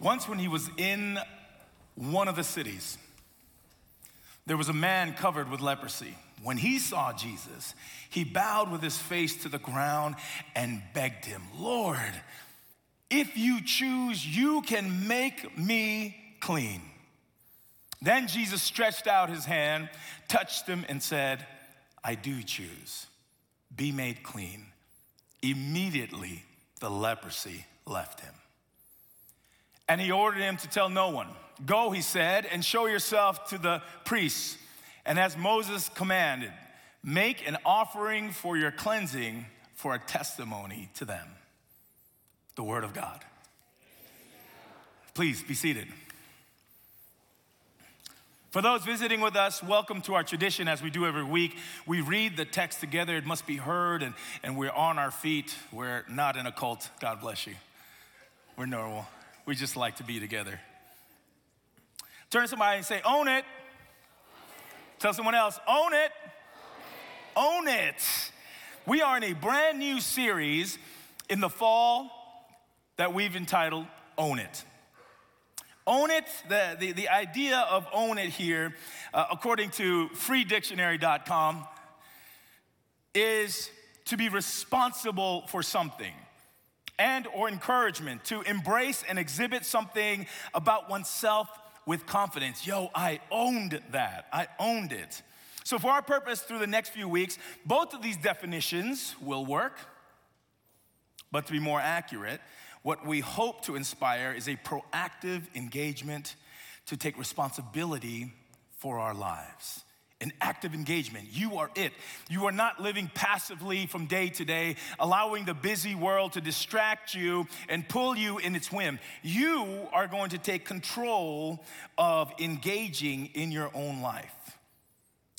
Once, when he was in one of the cities, there was a man covered with leprosy. When he saw Jesus, he bowed with his face to the ground and begged him, Lord, if you choose, you can make me clean. Then Jesus stretched out his hand, touched him, and said, I do choose. Be made clean. Immediately, the leprosy left him. And he ordered him to tell no one. Go, he said, and show yourself to the priests. And as Moses commanded, make an offering for your cleansing for a testimony to them. The word of God. Please be seated. For those visiting with us, welcome to our tradition as we do every week. We read the text together, it must be heard, and, and we're on our feet. We're not in a cult. God bless you. We're normal. We just like to be together. Turn to somebody and say, Own it. Tell someone else, Own it. Own it. We are in a brand new series in the fall that we've entitled Own It. Own it, the, the, the idea of own it here, uh, according to freedictionary.com, is to be responsible for something and or encouragement to embrace and exhibit something about oneself with confidence. Yo, I owned that. I owned it. So for our purpose through the next few weeks, both of these definitions will work. But to be more accurate, what we hope to inspire is a proactive engagement to take responsibility for our lives an active engagement. You are it. You are not living passively from day to day, allowing the busy world to distract you and pull you in its whim. You are going to take control of engaging in your own life.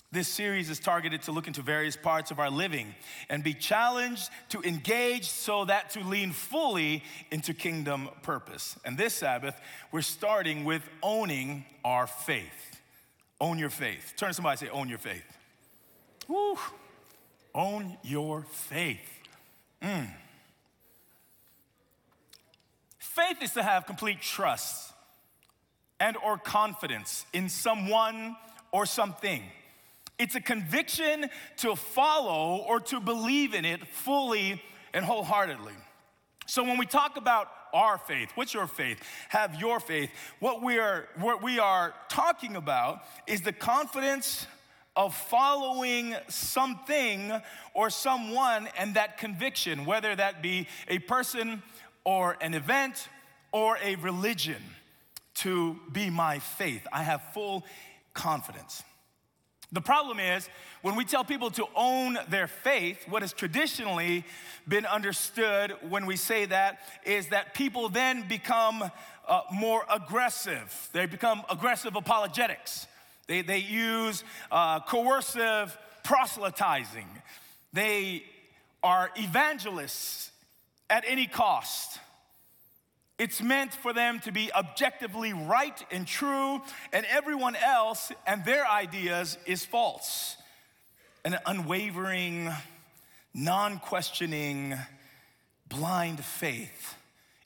This series is targeted to look into various parts of our living and be challenged to engage so that to lean fully into kingdom purpose. And this Sabbath, we're starting with owning our faith. Own your faith. Turn to somebody and say, Own your faith. Woo. Own your faith. Mm. Faith is to have complete trust and or confidence in someone or something. It's a conviction to follow or to believe in it fully and wholeheartedly. So when we talk about our faith, what's your faith? Have your faith. What we are what we are talking about is the confidence of following something or someone and that conviction, whether that be a person or an event or a religion, to be my faith. I have full confidence. The problem is when we tell people to own their faith, what has traditionally been understood when we say that is that people then become uh, more aggressive. They become aggressive apologetics. They, they use uh, coercive proselytizing. They are evangelists at any cost. It's meant for them to be objectively right and true, and everyone else and their ideas is false. An unwavering, non questioning, blind faith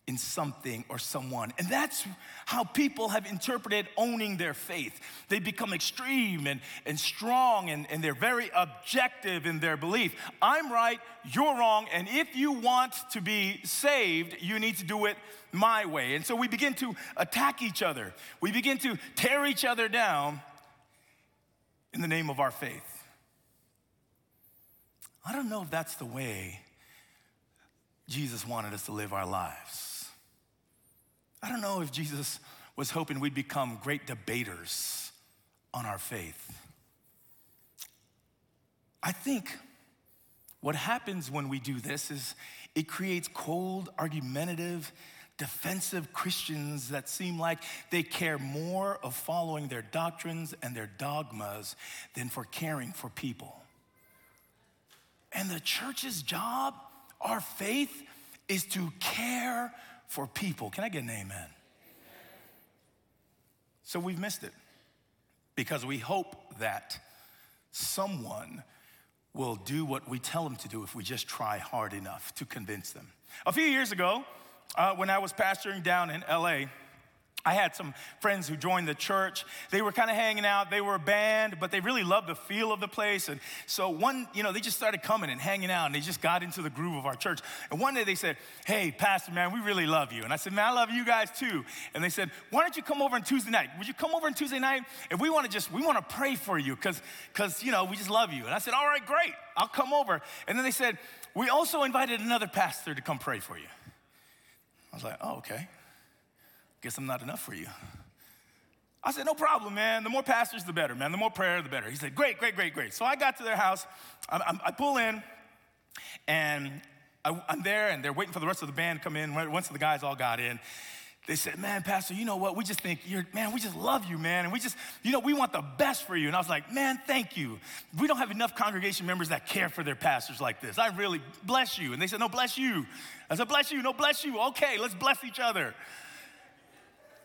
in something or someone. And that's how people have interpreted owning their faith. They become extreme and, and strong and, and they're very objective in their belief. I'm right, you're wrong, and if you want to be saved, you need to do it my way. And so we begin to attack each other, we begin to tear each other down in the name of our faith. I don't know if that's the way Jesus wanted us to live our lives. I don't know if Jesus was hoping we'd become great debaters on our faith. I think what happens when we do this is it creates cold, argumentative, defensive Christians that seem like they care more of following their doctrines and their dogmas than for caring for people. And the church's job, our faith, is to care for people. Can I get an amen? So we've missed it because we hope that someone will do what we tell them to do if we just try hard enough to convince them. A few years ago, uh, when I was pastoring down in LA, I had some friends who joined the church. They were kind of hanging out. They were a band, but they really loved the feel of the place. And so one, you know, they just started coming and hanging out and they just got into the groove of our church. And one day they said, Hey, Pastor, man, we really love you. And I said, Man, I love you guys too. And they said, Why don't you come over on Tuesday night? Would you come over on Tuesday night? And we want to just, we want to pray for you because, because, you know, we just love you. And I said, All right, great. I'll come over. And then they said, We also invited another pastor to come pray for you. I was like, Oh, okay. Guess I'm not enough for you. I said, no problem, man. The more pastors, the better, man. The more prayer, the better. He said, great, great, great, great. So I got to their house. I, I, I pull in, and I, am there, and they're waiting for the rest of the band to come in. Once the guys all got in, they said, man, Pastor, you know what? We just think you're, man, we just love you, man. And we just, you know, we want the best for you. And I was like, man, thank you. We don't have enough congregation members that care for their pastors like this. I really bless you. And they said, no, bless you. I said, bless you, no, bless you. Okay, let's bless each other.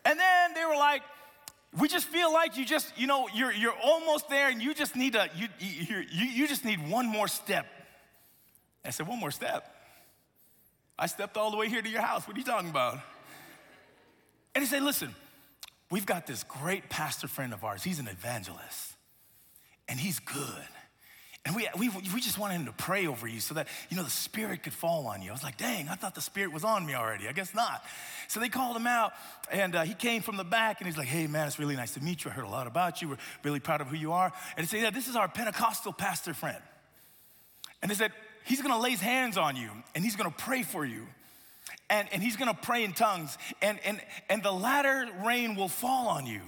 And then they were like, we just feel like you just, you know, you're, you're almost there and you just need a, you, you, you just need one more step. I said, one more step? I stepped all the way here to your house. What are you talking about? And he said, listen, we've got this great pastor friend of ours. He's an evangelist and he's good. And we, we, we just wanted him to pray over you so that, you know, the Spirit could fall on you. I was like, dang, I thought the Spirit was on me already. I guess not. So they called him out, and uh, he came from the back, and he's like, hey, man, it's really nice to meet you. I heard a lot about you. We're really proud of who you are. And he said, yeah, this is our Pentecostal pastor friend. And they said, he's going to lay his hands on you, and he's going to pray for you. And, and he's going to pray in tongues, and, and, and the latter rain will fall on you.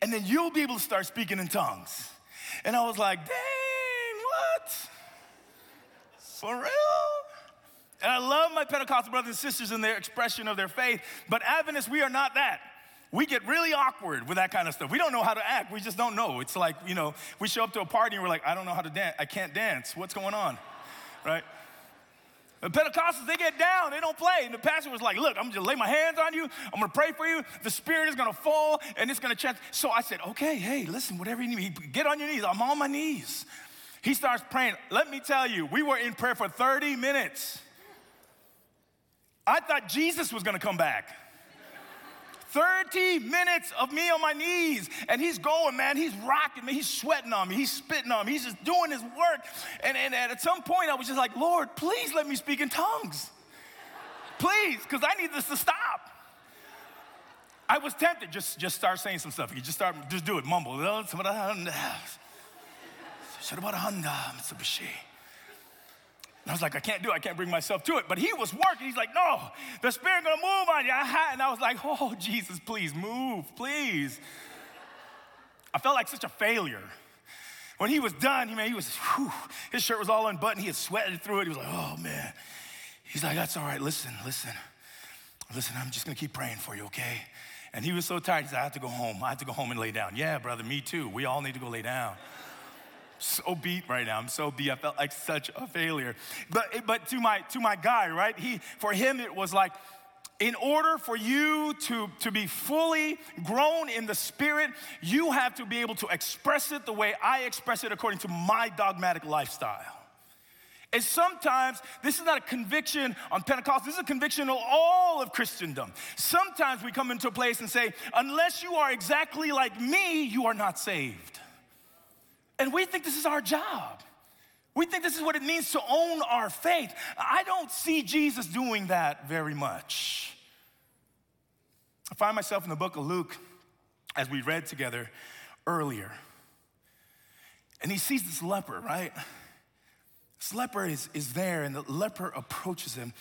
And then you'll be able to start speaking in tongues. And I was like, dang? For real? And I love my Pentecostal brothers and sisters and their expression of their faith, but Adventists, we are not that. We get really awkward with that kind of stuff. We don't know how to act. We just don't know. It's like, you know, we show up to a party and we're like, I don't know how to dance. I can't dance. What's going on? Right? The Pentecostals, they get down, they don't play. And the pastor was like, Look, I'm just lay my hands on you. I'm gonna pray for you. The Spirit is gonna fall and it's gonna change. So I said, Okay, hey, listen, whatever you need, get on your knees. I'm on my knees. He starts praying. Let me tell you, we were in prayer for 30 minutes. I thought Jesus was gonna come back. 30 minutes of me on my knees, and he's going, man. He's rocking me. He's sweating on me. He's spitting on me. He's just doing his work. And, and, and at some point, I was just like, Lord, please let me speak in tongues. Please, because I need this to stop. I was tempted, just, just start saying some stuff. You just start, just do it, mumble. Mitsubishi. And I was like, I can't do it. I can't bring myself to it. But he was working. He's like, no, the Spirit gonna move on you. And I was like, oh, Jesus, please move, please. I felt like such a failure. When he was done, he, man, he was, whew, his shirt was all unbuttoned. He had sweated through it. He was like, oh, man. He's like, that's all right. Listen, listen. Listen, I'm just gonna keep praying for you, okay? And he was so tired, he said, I have to go home. I have to go home and lay down. Yeah, brother, me too. We all need to go lay down so beat right now. I'm so beat. I felt like such a failure. But, but to, my, to my guy, right? He, for him, it was like, in order for you to, to be fully grown in the spirit, you have to be able to express it the way I express it according to my dogmatic lifestyle. And sometimes this is not a conviction on Pentecost, this is a conviction on all of Christendom. Sometimes we come into a place and say, unless you are exactly like me, you are not saved. And we think this is our job. We think this is what it means to own our faith. I don't see Jesus doing that very much. I find myself in the book of Luke as we read together earlier. And he sees this leper, right? This leper is, is there, and the leper approaches him.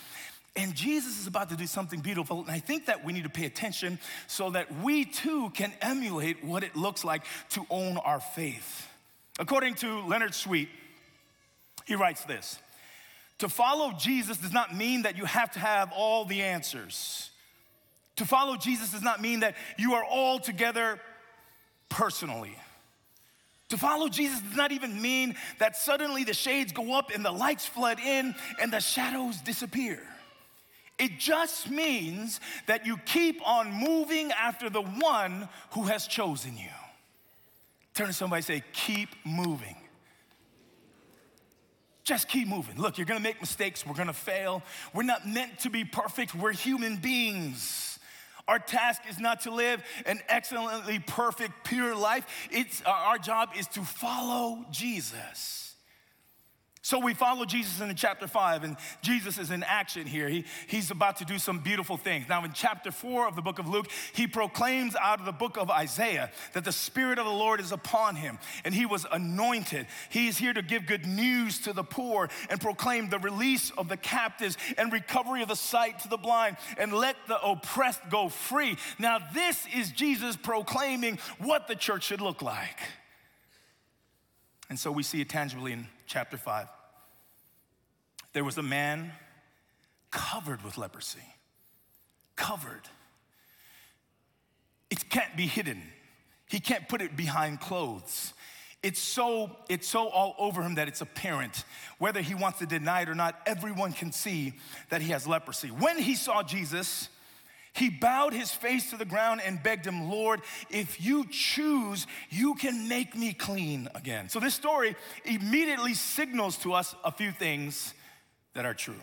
And Jesus is about to do something beautiful. And I think that we need to pay attention so that we too can emulate what it looks like to own our faith. According to Leonard Sweet, he writes this To follow Jesus does not mean that you have to have all the answers. To follow Jesus does not mean that you are all together personally. To follow Jesus does not even mean that suddenly the shades go up and the lights flood in and the shadows disappear. It just means that you keep on moving after the one who has chosen you. Turn to somebody say, keep moving. Just keep moving. Look, you're gonna make mistakes, we're gonna fail. We're not meant to be perfect, we're human beings. Our task is not to live an excellently perfect, pure life. It's, our job is to follow Jesus. So we follow Jesus in chapter five, and Jesus is in action here. He, he's about to do some beautiful things. Now, in chapter four of the book of Luke, he proclaims out of the book of Isaiah that the Spirit of the Lord is upon him, and he was anointed. He is here to give good news to the poor and proclaim the release of the captives and recovery of the sight to the blind, and let the oppressed go free. Now, this is Jesus proclaiming what the church should look like. And so we see it tangibly in chapter 5 there was a man covered with leprosy. Covered. It can't be hidden. He can't put it behind clothes. It's so, it's so all over him that it's apparent. Whether he wants to deny it or not, everyone can see that he has leprosy. When he saw Jesus, he bowed his face to the ground and begged him, Lord, if you choose, you can make me clean again. So this story immediately signals to us a few things that are true.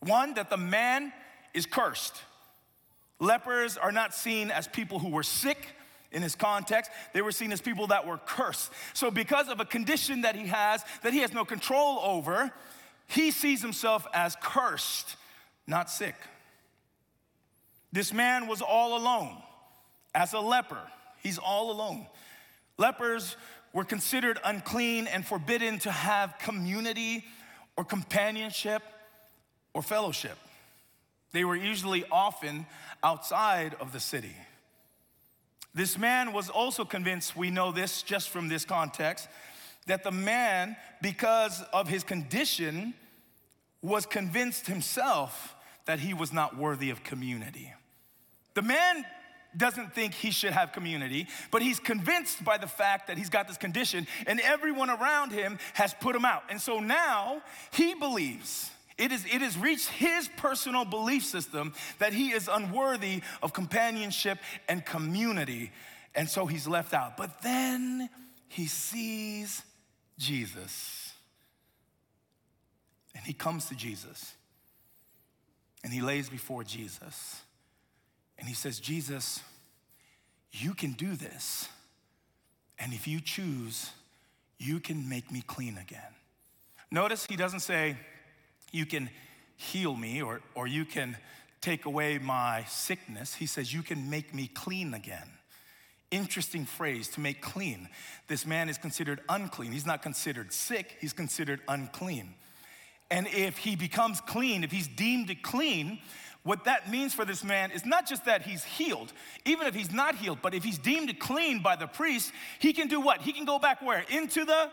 One, that the man is cursed. Lepers are not seen as people who were sick in his context, they were seen as people that were cursed. So, because of a condition that he has that he has no control over, he sees himself as cursed, not sick. This man was all alone as a leper. He's all alone. Lepers were considered unclean and forbidden to have community or companionship or fellowship. They were usually often outside of the city. This man was also convinced, we know this just from this context, that the man, because of his condition, was convinced himself that he was not worthy of community. The man doesn't think he should have community, but he's convinced by the fact that he's got this condition and everyone around him has put him out. And so now he believes it, is, it has reached his personal belief system that he is unworthy of companionship and community, and so he's left out. But then he sees Jesus. And he comes to Jesus. And he lays before Jesus. And he says, Jesus, you can do this. And if you choose, you can make me clean again. Notice he doesn't say, you can heal me or, or you can take away my sickness. He says, You can make me clean again. Interesting phrase to make clean. This man is considered unclean. He's not considered sick, he's considered unclean. And if he becomes clean, if he's deemed clean, what that means for this man is not just that he's healed, even if he's not healed, but if he's deemed clean by the priest, he can do what? He can go back where? Into the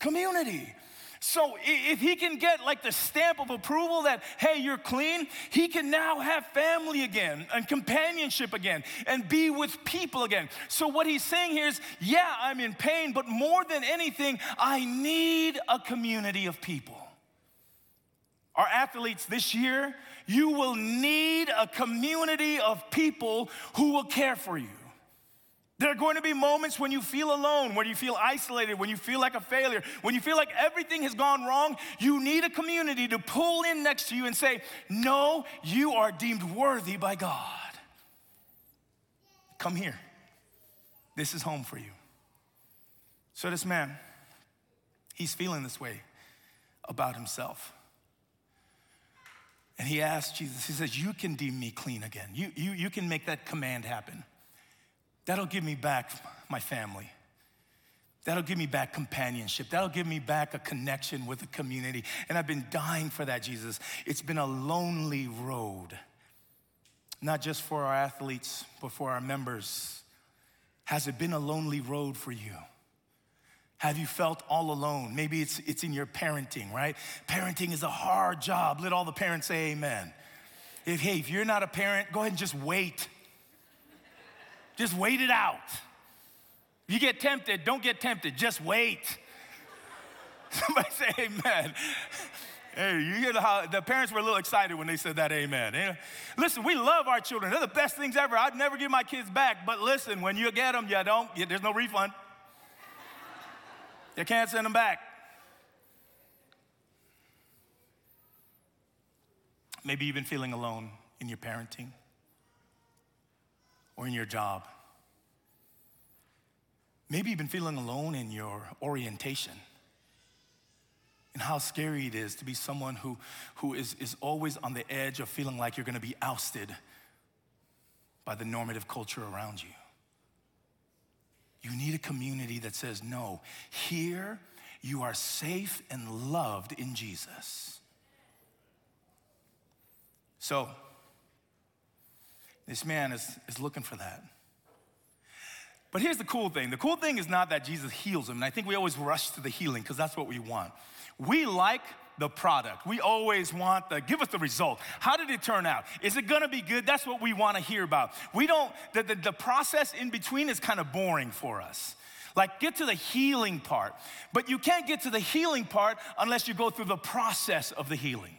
community. So if he can get like the stamp of approval that, hey, you're clean, he can now have family again and companionship again and be with people again. So what he's saying here is, yeah, I'm in pain, but more than anything, I need a community of people. Our athletes this year, you will need a community of people who will care for you. There are going to be moments when you feel alone, when you feel isolated, when you feel like a failure, when you feel like everything has gone wrong. You need a community to pull in next to you and say, No, you are deemed worthy by God. Come here. This is home for you. So, this man, he's feeling this way about himself. And he asks Jesus, he says, You can deem me clean again. You, you, you can make that command happen. That'll give me back my family. That'll give me back companionship. That'll give me back a connection with the community. And I've been dying for that, Jesus. It's been a lonely road, not just for our athletes, but for our members. Has it been a lonely road for you? Have you felt all alone? Maybe it's, it's in your parenting, right? Parenting is a hard job. Let all the parents say amen. If, hey, if you're not a parent, go ahead and just wait. Just wait it out. If you get tempted, don't get tempted, just wait. Somebody say amen. Hey, you hear the, the parents were a little excited when they said that amen. Know? Listen, we love our children. They're the best things ever. I'd never give my kids back, but listen, when you get them, you don't, you, there's no refund. You can't send them back. Maybe you've been feeling alone in your parenting. Or in your job. Maybe you've been feeling alone in your orientation and how scary it is to be someone who, who is, is always on the edge of feeling like you're gonna be ousted by the normative culture around you. You need a community that says, no, here you are safe and loved in Jesus. So, this man is, is looking for that. But here's the cool thing the cool thing is not that Jesus heals him, and I think we always rush to the healing because that's what we want. We like the product. We always want the give us the result. How did it turn out? Is it gonna be good? That's what we wanna hear about. We don't, the, the, the process in between is kind of boring for us. Like, get to the healing part. But you can't get to the healing part unless you go through the process of the healing.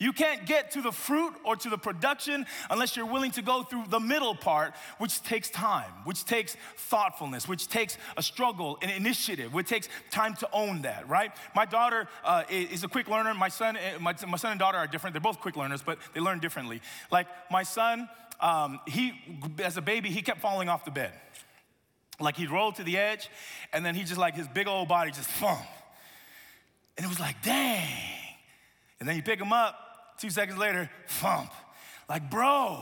You can't get to the fruit or to the production unless you're willing to go through the middle part, which takes time, which takes thoughtfulness, which takes a struggle, an initiative, which takes time to own that, right? My daughter uh, is a quick learner. My son, eh, my, my, son and daughter are different. They're both quick learners, but they learn differently. Like my son, um, he, as a baby, he kept falling off the bed. Like he'd roll to the edge, and then he just like his big old body just thump. And it was like, dang. And then you pick him up, Two seconds later, thump. Like, bro.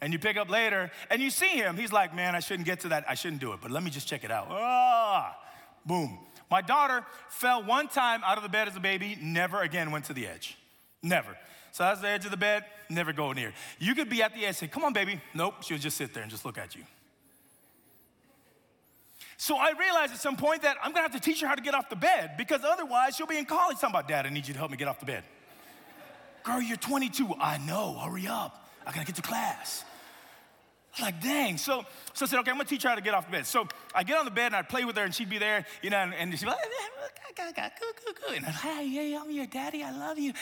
And you pick up later and you see him. He's like, man, I shouldn't get to that. I shouldn't do it, but let me just check it out. Ah, boom. My daughter fell one time out of the bed as a baby, never again went to the edge. Never. So that's the edge of the bed, never go near. You could be at the edge, say, come on, baby. Nope, she'll just sit there and just look at you. So I realized at some point that I'm gonna have to teach her how to get off the bed because otherwise she'll be in college talking about, Dad, I need you to help me get off the bed. Girl, you're 22. I know, hurry up. I gotta get to class. Like, dang. So, so I said, okay, I'm gonna teach her how to get off the bed. So I get on the bed and I'd play with her and she'd be there, you know, and, and she'd be like, and I'm hey, hey, I'm your daddy, I love you.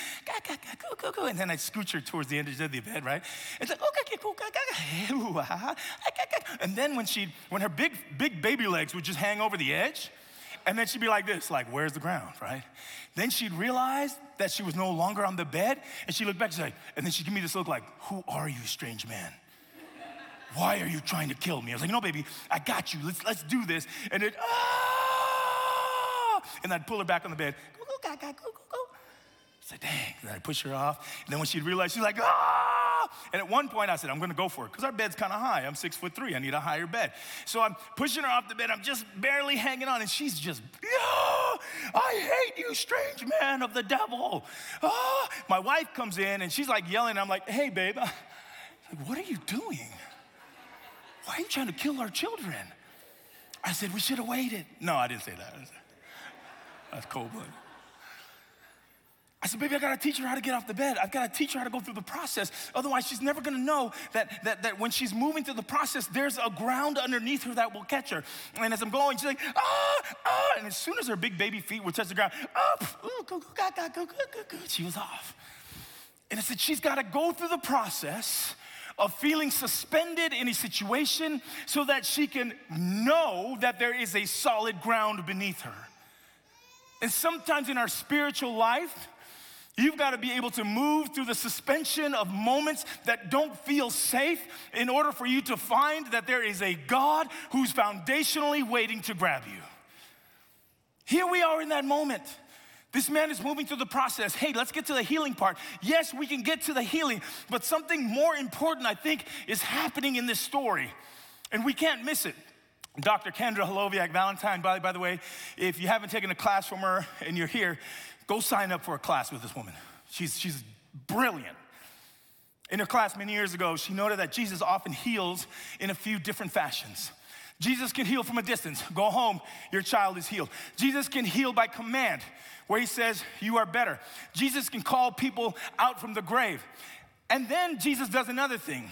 And then I'd scooch her towards the end of the bed, right? It's like, okay, and then when she, when her big, big baby legs would just hang over the edge, and then she'd be like this, like, where's the ground, right? Then she'd realize that she was no longer on the bed, and she looked back, she's like, and then she'd give me this look like, who are you, strange man? Why are you trying to kill me? I was like, no, baby, I got you. Let's, let's do this. And it, ah! And I'd pull her back on the bed. Go, go, go, go, go, go. I said, dang. And I'd push her off. And then when she'd realize, she's like, ah! And at one point I said, I'm gonna go for it, because our bed's kind of high. I'm six foot three, I need a higher bed. So I'm pushing her off the bed, I'm just barely hanging on, and she's just, I hate you, strange man of the devil. Oh. My wife comes in and she's like yelling, I'm like, hey, babe, what are you doing? Why are you trying to kill our children? I said, we should have waited. No, I didn't say that. That's cold blooded. I said, baby, I gotta teach her how to get off the bed. I've gotta teach her how to go through the process. Otherwise, she's never gonna know that, that, that when she's moving through the process, there's a ground underneath her that will catch her. And as I'm going, she's like, ah, ah. And as soon as her big baby feet would touch the ground, up, oh, go, go, go, go, go, go, go, she was off. And I said, she's gotta go through the process of feeling suspended in a situation so that she can know that there is a solid ground beneath her. And sometimes in our spiritual life, You've got to be able to move through the suspension of moments that don't feel safe in order for you to find that there is a God who's foundationally waiting to grab you. Here we are in that moment. This man is moving through the process. Hey, let's get to the healing part. Yes, we can get to the healing, but something more important, I think, is happening in this story, and we can't miss it. Dr. Kendra Haloviak Valentine, by, by the way, if you haven't taken a class from her and you're here, Go sign up for a class with this woman. She's, she's brilliant. In her class many years ago, she noted that Jesus often heals in a few different fashions. Jesus can heal from a distance. Go home, your child is healed. Jesus can heal by command, where he says, You are better. Jesus can call people out from the grave. And then Jesus does another thing.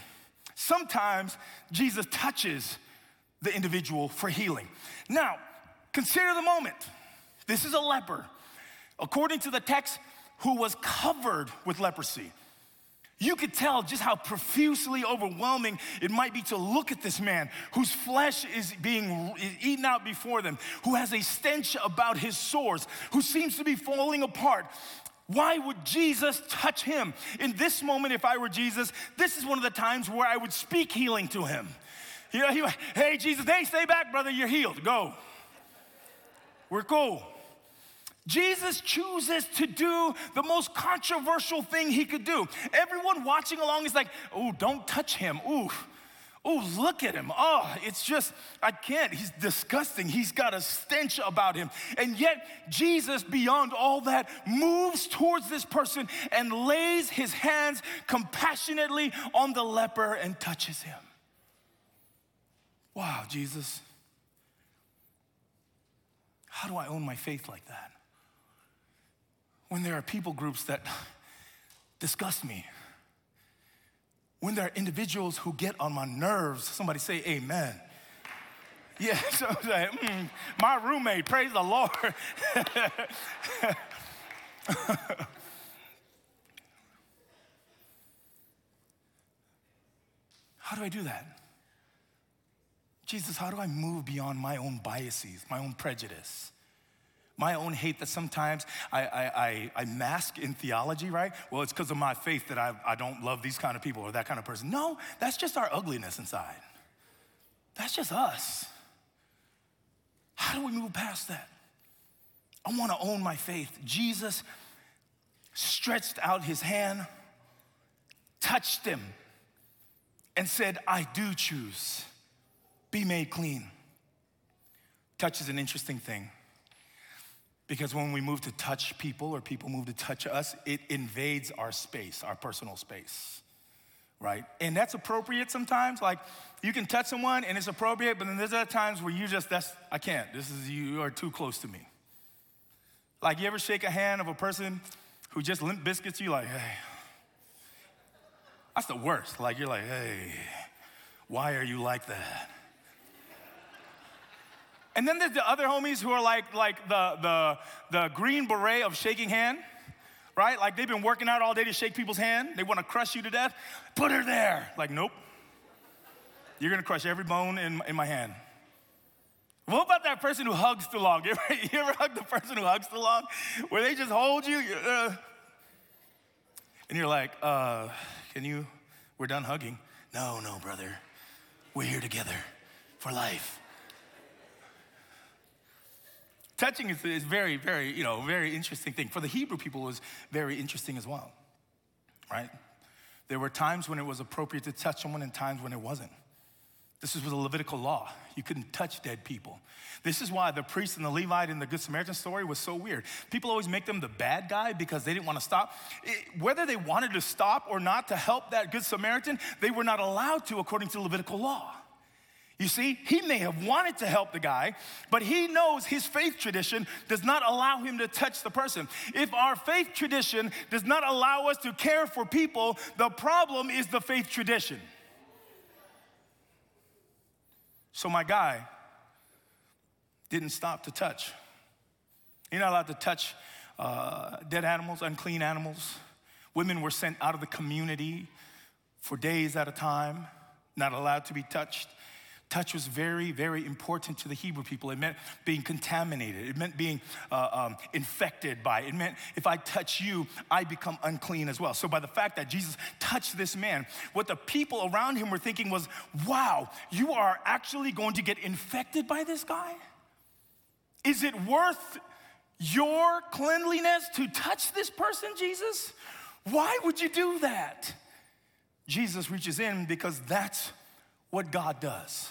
Sometimes Jesus touches the individual for healing. Now, consider the moment. This is a leper according to the text, who was covered with leprosy. You could tell just how profusely overwhelming it might be to look at this man whose flesh is being eaten out before them, who has a stench about his sores, who seems to be falling apart. Why would Jesus touch him? In this moment, if I were Jesus, this is one of the times where I would speak healing to him. You know, he hey, Jesus, hey, stay back, brother, you're healed. Go. We're cool. Jesus chooses to do the most controversial thing he could do. Everyone watching along is like, oh, don't touch him. Ooh, oh, look at him. Oh, it's just, I can't. He's disgusting. He's got a stench about him. And yet, Jesus, beyond all that, moves towards this person and lays his hands compassionately on the leper and touches him. Wow, Jesus. How do I own my faith like that? When there are people groups that disgust me, when there are individuals who get on my nerves, somebody say amen. Yeah, so I was like, mm, my roommate, praise the Lord. how do I do that? Jesus, how do I move beyond my own biases, my own prejudice? My own hate that sometimes I, I, I, I mask in theology, right? Well, it's because of my faith that I, I don't love these kind of people or that kind of person. No, that's just our ugliness inside. That's just us. How do we move past that? I want to own my faith. Jesus stretched out his hand, touched him, and said, I do choose. Be made clean. Touch is an interesting thing. Because when we move to touch people or people move to touch us, it invades our space, our personal space, right? And that's appropriate sometimes. Like you can touch someone and it's appropriate, but then there's other times where you just, that's, I can't. This is, you are too close to me. Like you ever shake a hand of a person who just limp biscuits you, like, hey. That's the worst. Like you're like, hey, why are you like that? And then there's the other homies who are like, like the, the, the green beret of shaking hand, right? Like they've been working out all day to shake people's hand. They want to crush you to death. Put her there. Like, nope. You're going to crush every bone in, in my hand. What about that person who hugs too long? You ever, you ever hug the person who hugs too long? Where they just hold you? Uh, and you're like, uh, can you, we're done hugging. No, no, brother. We're here together for life. Touching is, is very, very, you know, very interesting thing. For the Hebrew people, was very interesting as well, right? There were times when it was appropriate to touch someone and times when it wasn't. This was a Levitical law. You couldn't touch dead people. This is why the priest and the Levite in the Good Samaritan story was so weird. People always make them the bad guy because they didn't want to stop. It, whether they wanted to stop or not to help that Good Samaritan, they were not allowed to according to Levitical law. You see, he may have wanted to help the guy, but he knows his faith tradition does not allow him to touch the person. If our faith tradition does not allow us to care for people, the problem is the faith tradition. So my guy didn't stop to touch. You're not allowed to touch uh, dead animals, unclean animals. Women were sent out of the community for days at a time, not allowed to be touched. Touch was very, very important to the Hebrew people. It meant being contaminated, it meant being uh, um, infected by it. It meant if I touch you, I become unclean as well. So, by the fact that Jesus touched this man, what the people around him were thinking was, wow, you are actually going to get infected by this guy? Is it worth your cleanliness to touch this person, Jesus? Why would you do that? Jesus reaches in because that's what God does.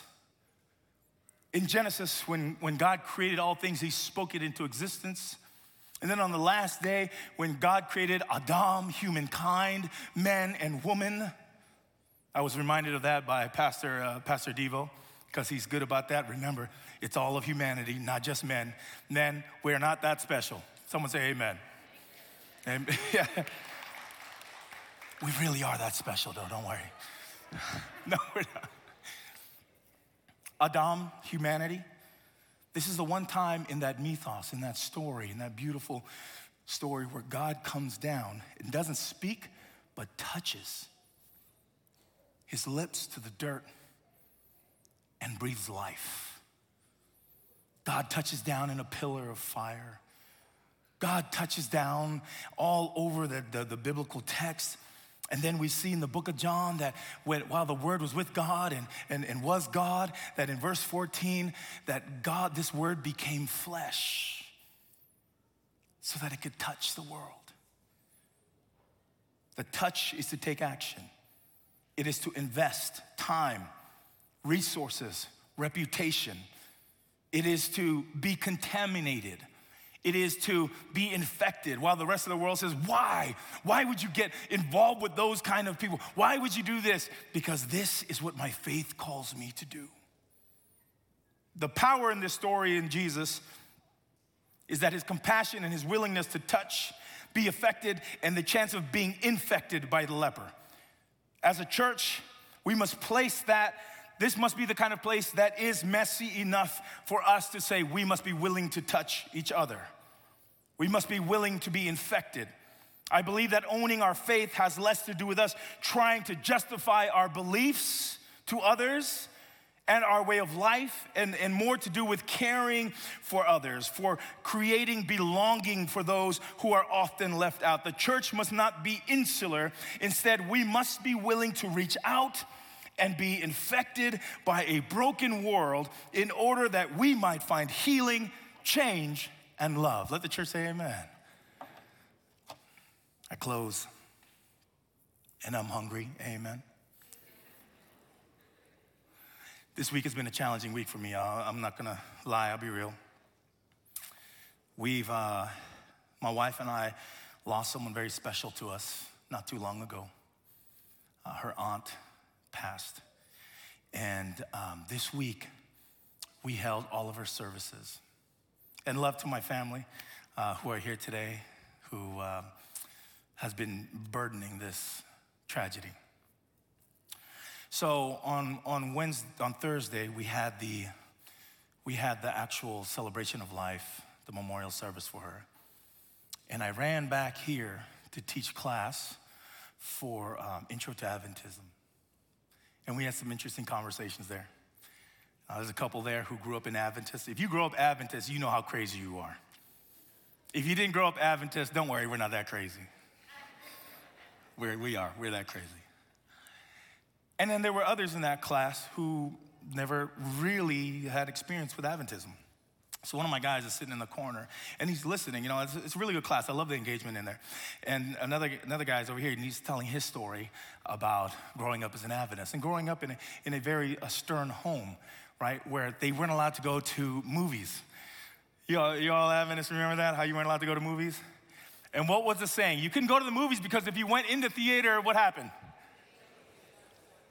In Genesis, when, when God created all things, He spoke it into existence. And then on the last day, when God created Adam, humankind, man and woman, I was reminded of that by Pastor, uh, Pastor Devo, because he's good about that. Remember, it's all of humanity, not just men. Men, we're not that special. Someone say amen. And, yeah. We really are that special, though, don't worry. no, we're not. Adam, humanity. This is the one time in that mythos, in that story, in that beautiful story where God comes down and doesn't speak, but touches his lips to the dirt and breathes life. God touches down in a pillar of fire God touches down all over the, the, the, biblical text. And then we see in the book of John that when, while the word was with God and, and, and was God, that in verse 14, that God, this word became flesh so that it could touch the world. The touch is to take action. It is to invest time, resources, reputation. It is to be contaminated. It is to be infected while the rest of the world says, Why? Why would you get involved with those kind of people? Why would you do this? Because this is what my faith calls me to do. The power in this story in Jesus is that his compassion and his willingness to touch, be affected, and the chance of being infected by the leper. As a church, we must place that. This must be the kind of place that is messy enough for us to say we must be willing to touch each other. We must be willing to be infected. I believe that owning our faith has less to do with us trying to justify our beliefs to others and our way of life, and, and more to do with caring for others, for creating belonging for those who are often left out. The church must not be insular. Instead, we must be willing to reach out and be infected by a broken world in order that we might find healing, change, and love. Let the church say amen. I close, and I'm hungry. Amen. This week has been a challenging week for me. I'm not gonna lie, I'll be real. We've, uh, my wife and I lost someone very special to us not too long ago. Uh, her aunt passed. And um, this week, we held all of her services. And love to my family uh, who are here today, who uh, has been burdening this tragedy. So on, on Wednesday, on Thursday, we had the we had the actual celebration of life, the memorial service for her. And I ran back here to teach class for um, Intro to Adventism. And we had some interesting conversations there. Uh, there's a couple there who grew up in Adventist. If you grew up Adventist, you know how crazy you are. If you didn't grow up Adventist, don't worry, we're not that crazy. We're, we are, we're that crazy. And then there were others in that class who never really had experience with Adventism. So one of my guys is sitting in the corner and he's listening. You know, it's, it's, a really good class. I love the engagement in there. And another another guy's over here and he's telling his story about growing up as an Adventist and growing up in a, in a very a stern home, right, where they weren't allowed to go to movies. You all, you all Adventists remember that? How you weren't allowed to go to movies? And what was the saying? You couldn't go to the movies because if you went in the theater, what happened?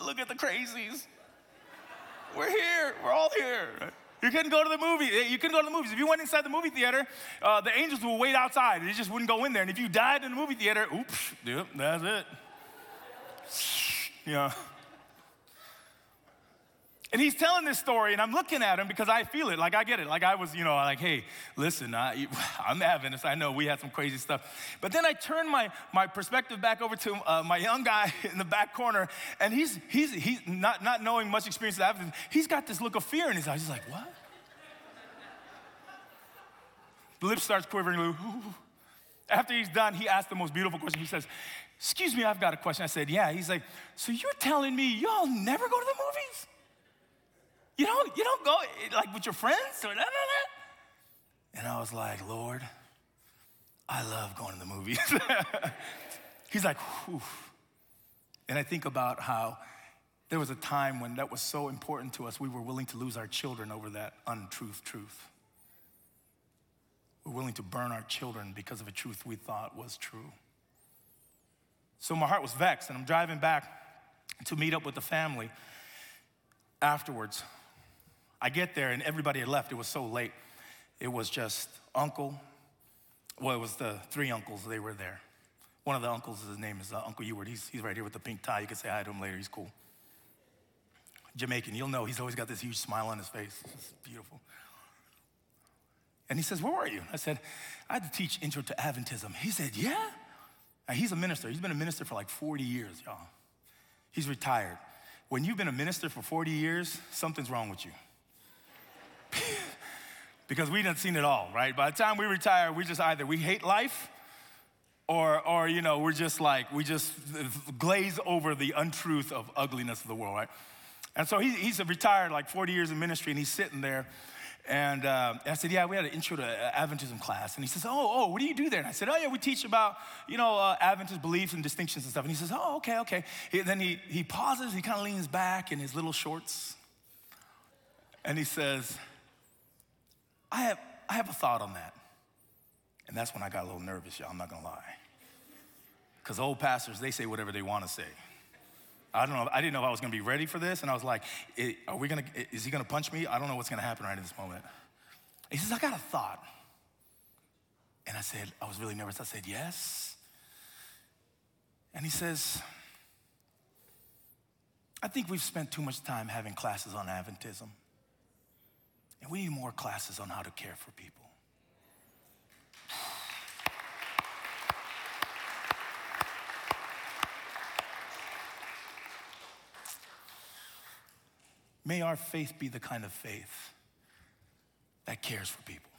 Look at the crazies. We're here. We're all here. You couldn't go to the movie. You couldn't go to the movies. If you went inside the movie theater, uh, the angels would wait outside. They just wouldn't go in there. And if you died in the movie theater, oops, yep, that's it. Yeah. And he's telling this story, and I'm looking at him because I feel it. Like, I get it. Like, I was, you know, like, hey, listen, I, am Adventist. I know we had some crazy stuff. But then I turn my, my perspective back over to uh, my young guy in the back corner, and he's, he's, he's not, not knowing much experience with Adventist. He's got this look of fear in his eyes. He's like, what? the lips starts quivering. After he's done, he asks the most beautiful question. He says, Excuse me, I've got a question. I said, Yeah. He's like, So you're telling me y'all never go to the movies? You don't, you don't go like with your friends or that, And I was like, Lord, I love going to the movies. He's like, Whew. And I think about how there was a time when that was so important to us, we were willing to lose our children over that untruth truth. We're willing to burn our children because of a truth we thought was true. So my heart was vexed, and I'm driving back to meet up with the family afterwards. I get there and everybody had left. It was so late. It was just uncle. Well, it was the three uncles. They were there. One of the uncles, his name is uh, Uncle Ewart. He's, he's right here with the pink tie. You can say hi to him later. He's cool. Jamaican. You'll know he's always got this huge smile on his face. It's beautiful. And he says, Where were you? I said, I had to teach Intro to Adventism. He said, Yeah? Now, he's a minister. He's been a minister for like 40 years, y'all. He's retired. When you've been a minister for 40 years, something's wrong with you. because we didn't seen it all, right? By the time we retire, we just either we hate life or, or you know, we're just like, we just glaze over the untruth of ugliness of the world, right? And so he, he's retired like 40 years in ministry and he's sitting there and uh, I said, yeah, we had an intro to Adventism class. And he says, oh, oh, what do you do there? And I said, oh, yeah, we teach about, you know, uh, Adventist beliefs and distinctions and stuff. And he says, oh, okay, okay. He, then he, he pauses, he kind of leans back in his little shorts. And he says, I have, I have a thought on that. And that's when I got a little nervous, y'all, I'm not gonna lie. Because old pastors, they say whatever they wanna say. I don't know, I didn't know if I was gonna be ready for this, and I was like, are we gonna, is he gonna punch me? I don't know what's gonna happen right in this moment. He says, I got a thought. And I said, I was really nervous. I said, yes. And he says, I think we've spent too much time having classes on Adventism. And we need more classes on how to care for people. May our faith be the kind of faith that cares for people.